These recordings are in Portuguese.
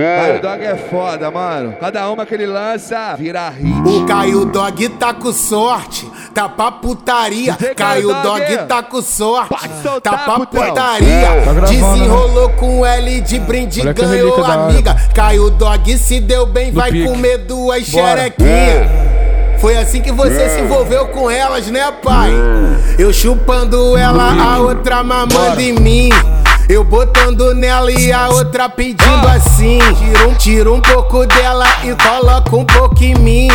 Caio Dog é foda, mano. Cada uma que ele lança, vira hit. O Caio Dog tá com sorte, tá pra putaria. Caio Caio Dog. Dog tá com sorte, soltar, tá pra putão. putaria. Tá gravando, Desenrolou com L de brinde, Moleque ganhou relíquia da hora. amiga. Caio Dog se deu bem, vai pique. comer duas xerequinhas. Foi assim que você se envolveu com elas, né, pai? Eu chupando ela, a outra mamando Bora. em mim. Eu botando nela e a outra pedindo assim. Tira um, tira um pouco dela e coloca um pouco em mim.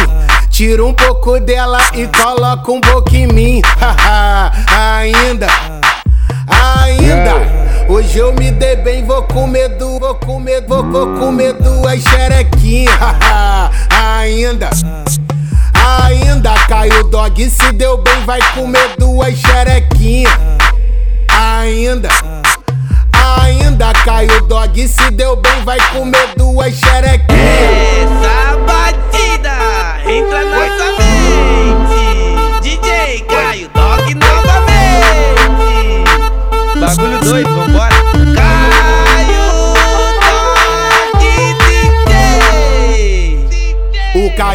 Tira um pouco dela e coloca um pouco em mim. Ainda, ainda. Hoje eu me dei bem, vou comer du, vou comer, vou, vou comer duas xerequinhas. Haha, ainda. Ainda caiu dog, se deu bem, vai comer duas xerequinhas. Dog, se deu bem, vai comer duas xerequinhas. Essa batida entra na nossa mente. DJ Caio Dog novamente. Bagulho doido,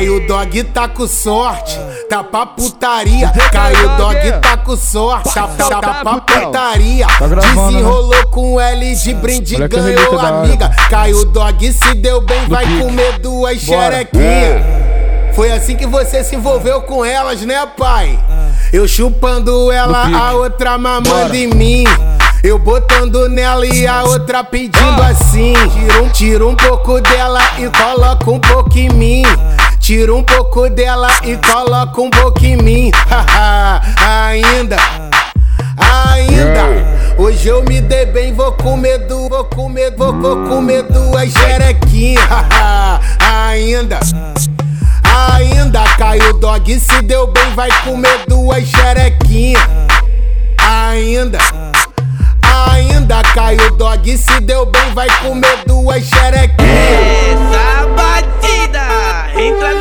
O Caio Dog tá com sorte, tá pra putaria. Caio Dog tá com sorte, tá, tá, tá pra putaria. Tá né? Desenrolou com L de brinde, ganhou amiga. Caio Dog se deu bem, vai comer duas xerequinhas. Foi assim que você se envolveu com elas, né, pai? Eu chupando ela, a outra mamando em mim. Eu botando nela e a outra pedindo assim. Tira um, tira um pouco dela e coloca um pouco em mim. Tira um pouco dela e coloca um pouco em mim. Haha, ainda, ainda. Hoje eu me dei bem, vou comer du, vou comer, vou, vou comer duas xerequinhas. Haha, ainda. Ainda caiu dog, se deu bem, vai comer duas xerequinhas. Ainda, ainda caiu dog, se deu bem, vai comer duas xerequinhas. Essa batida entra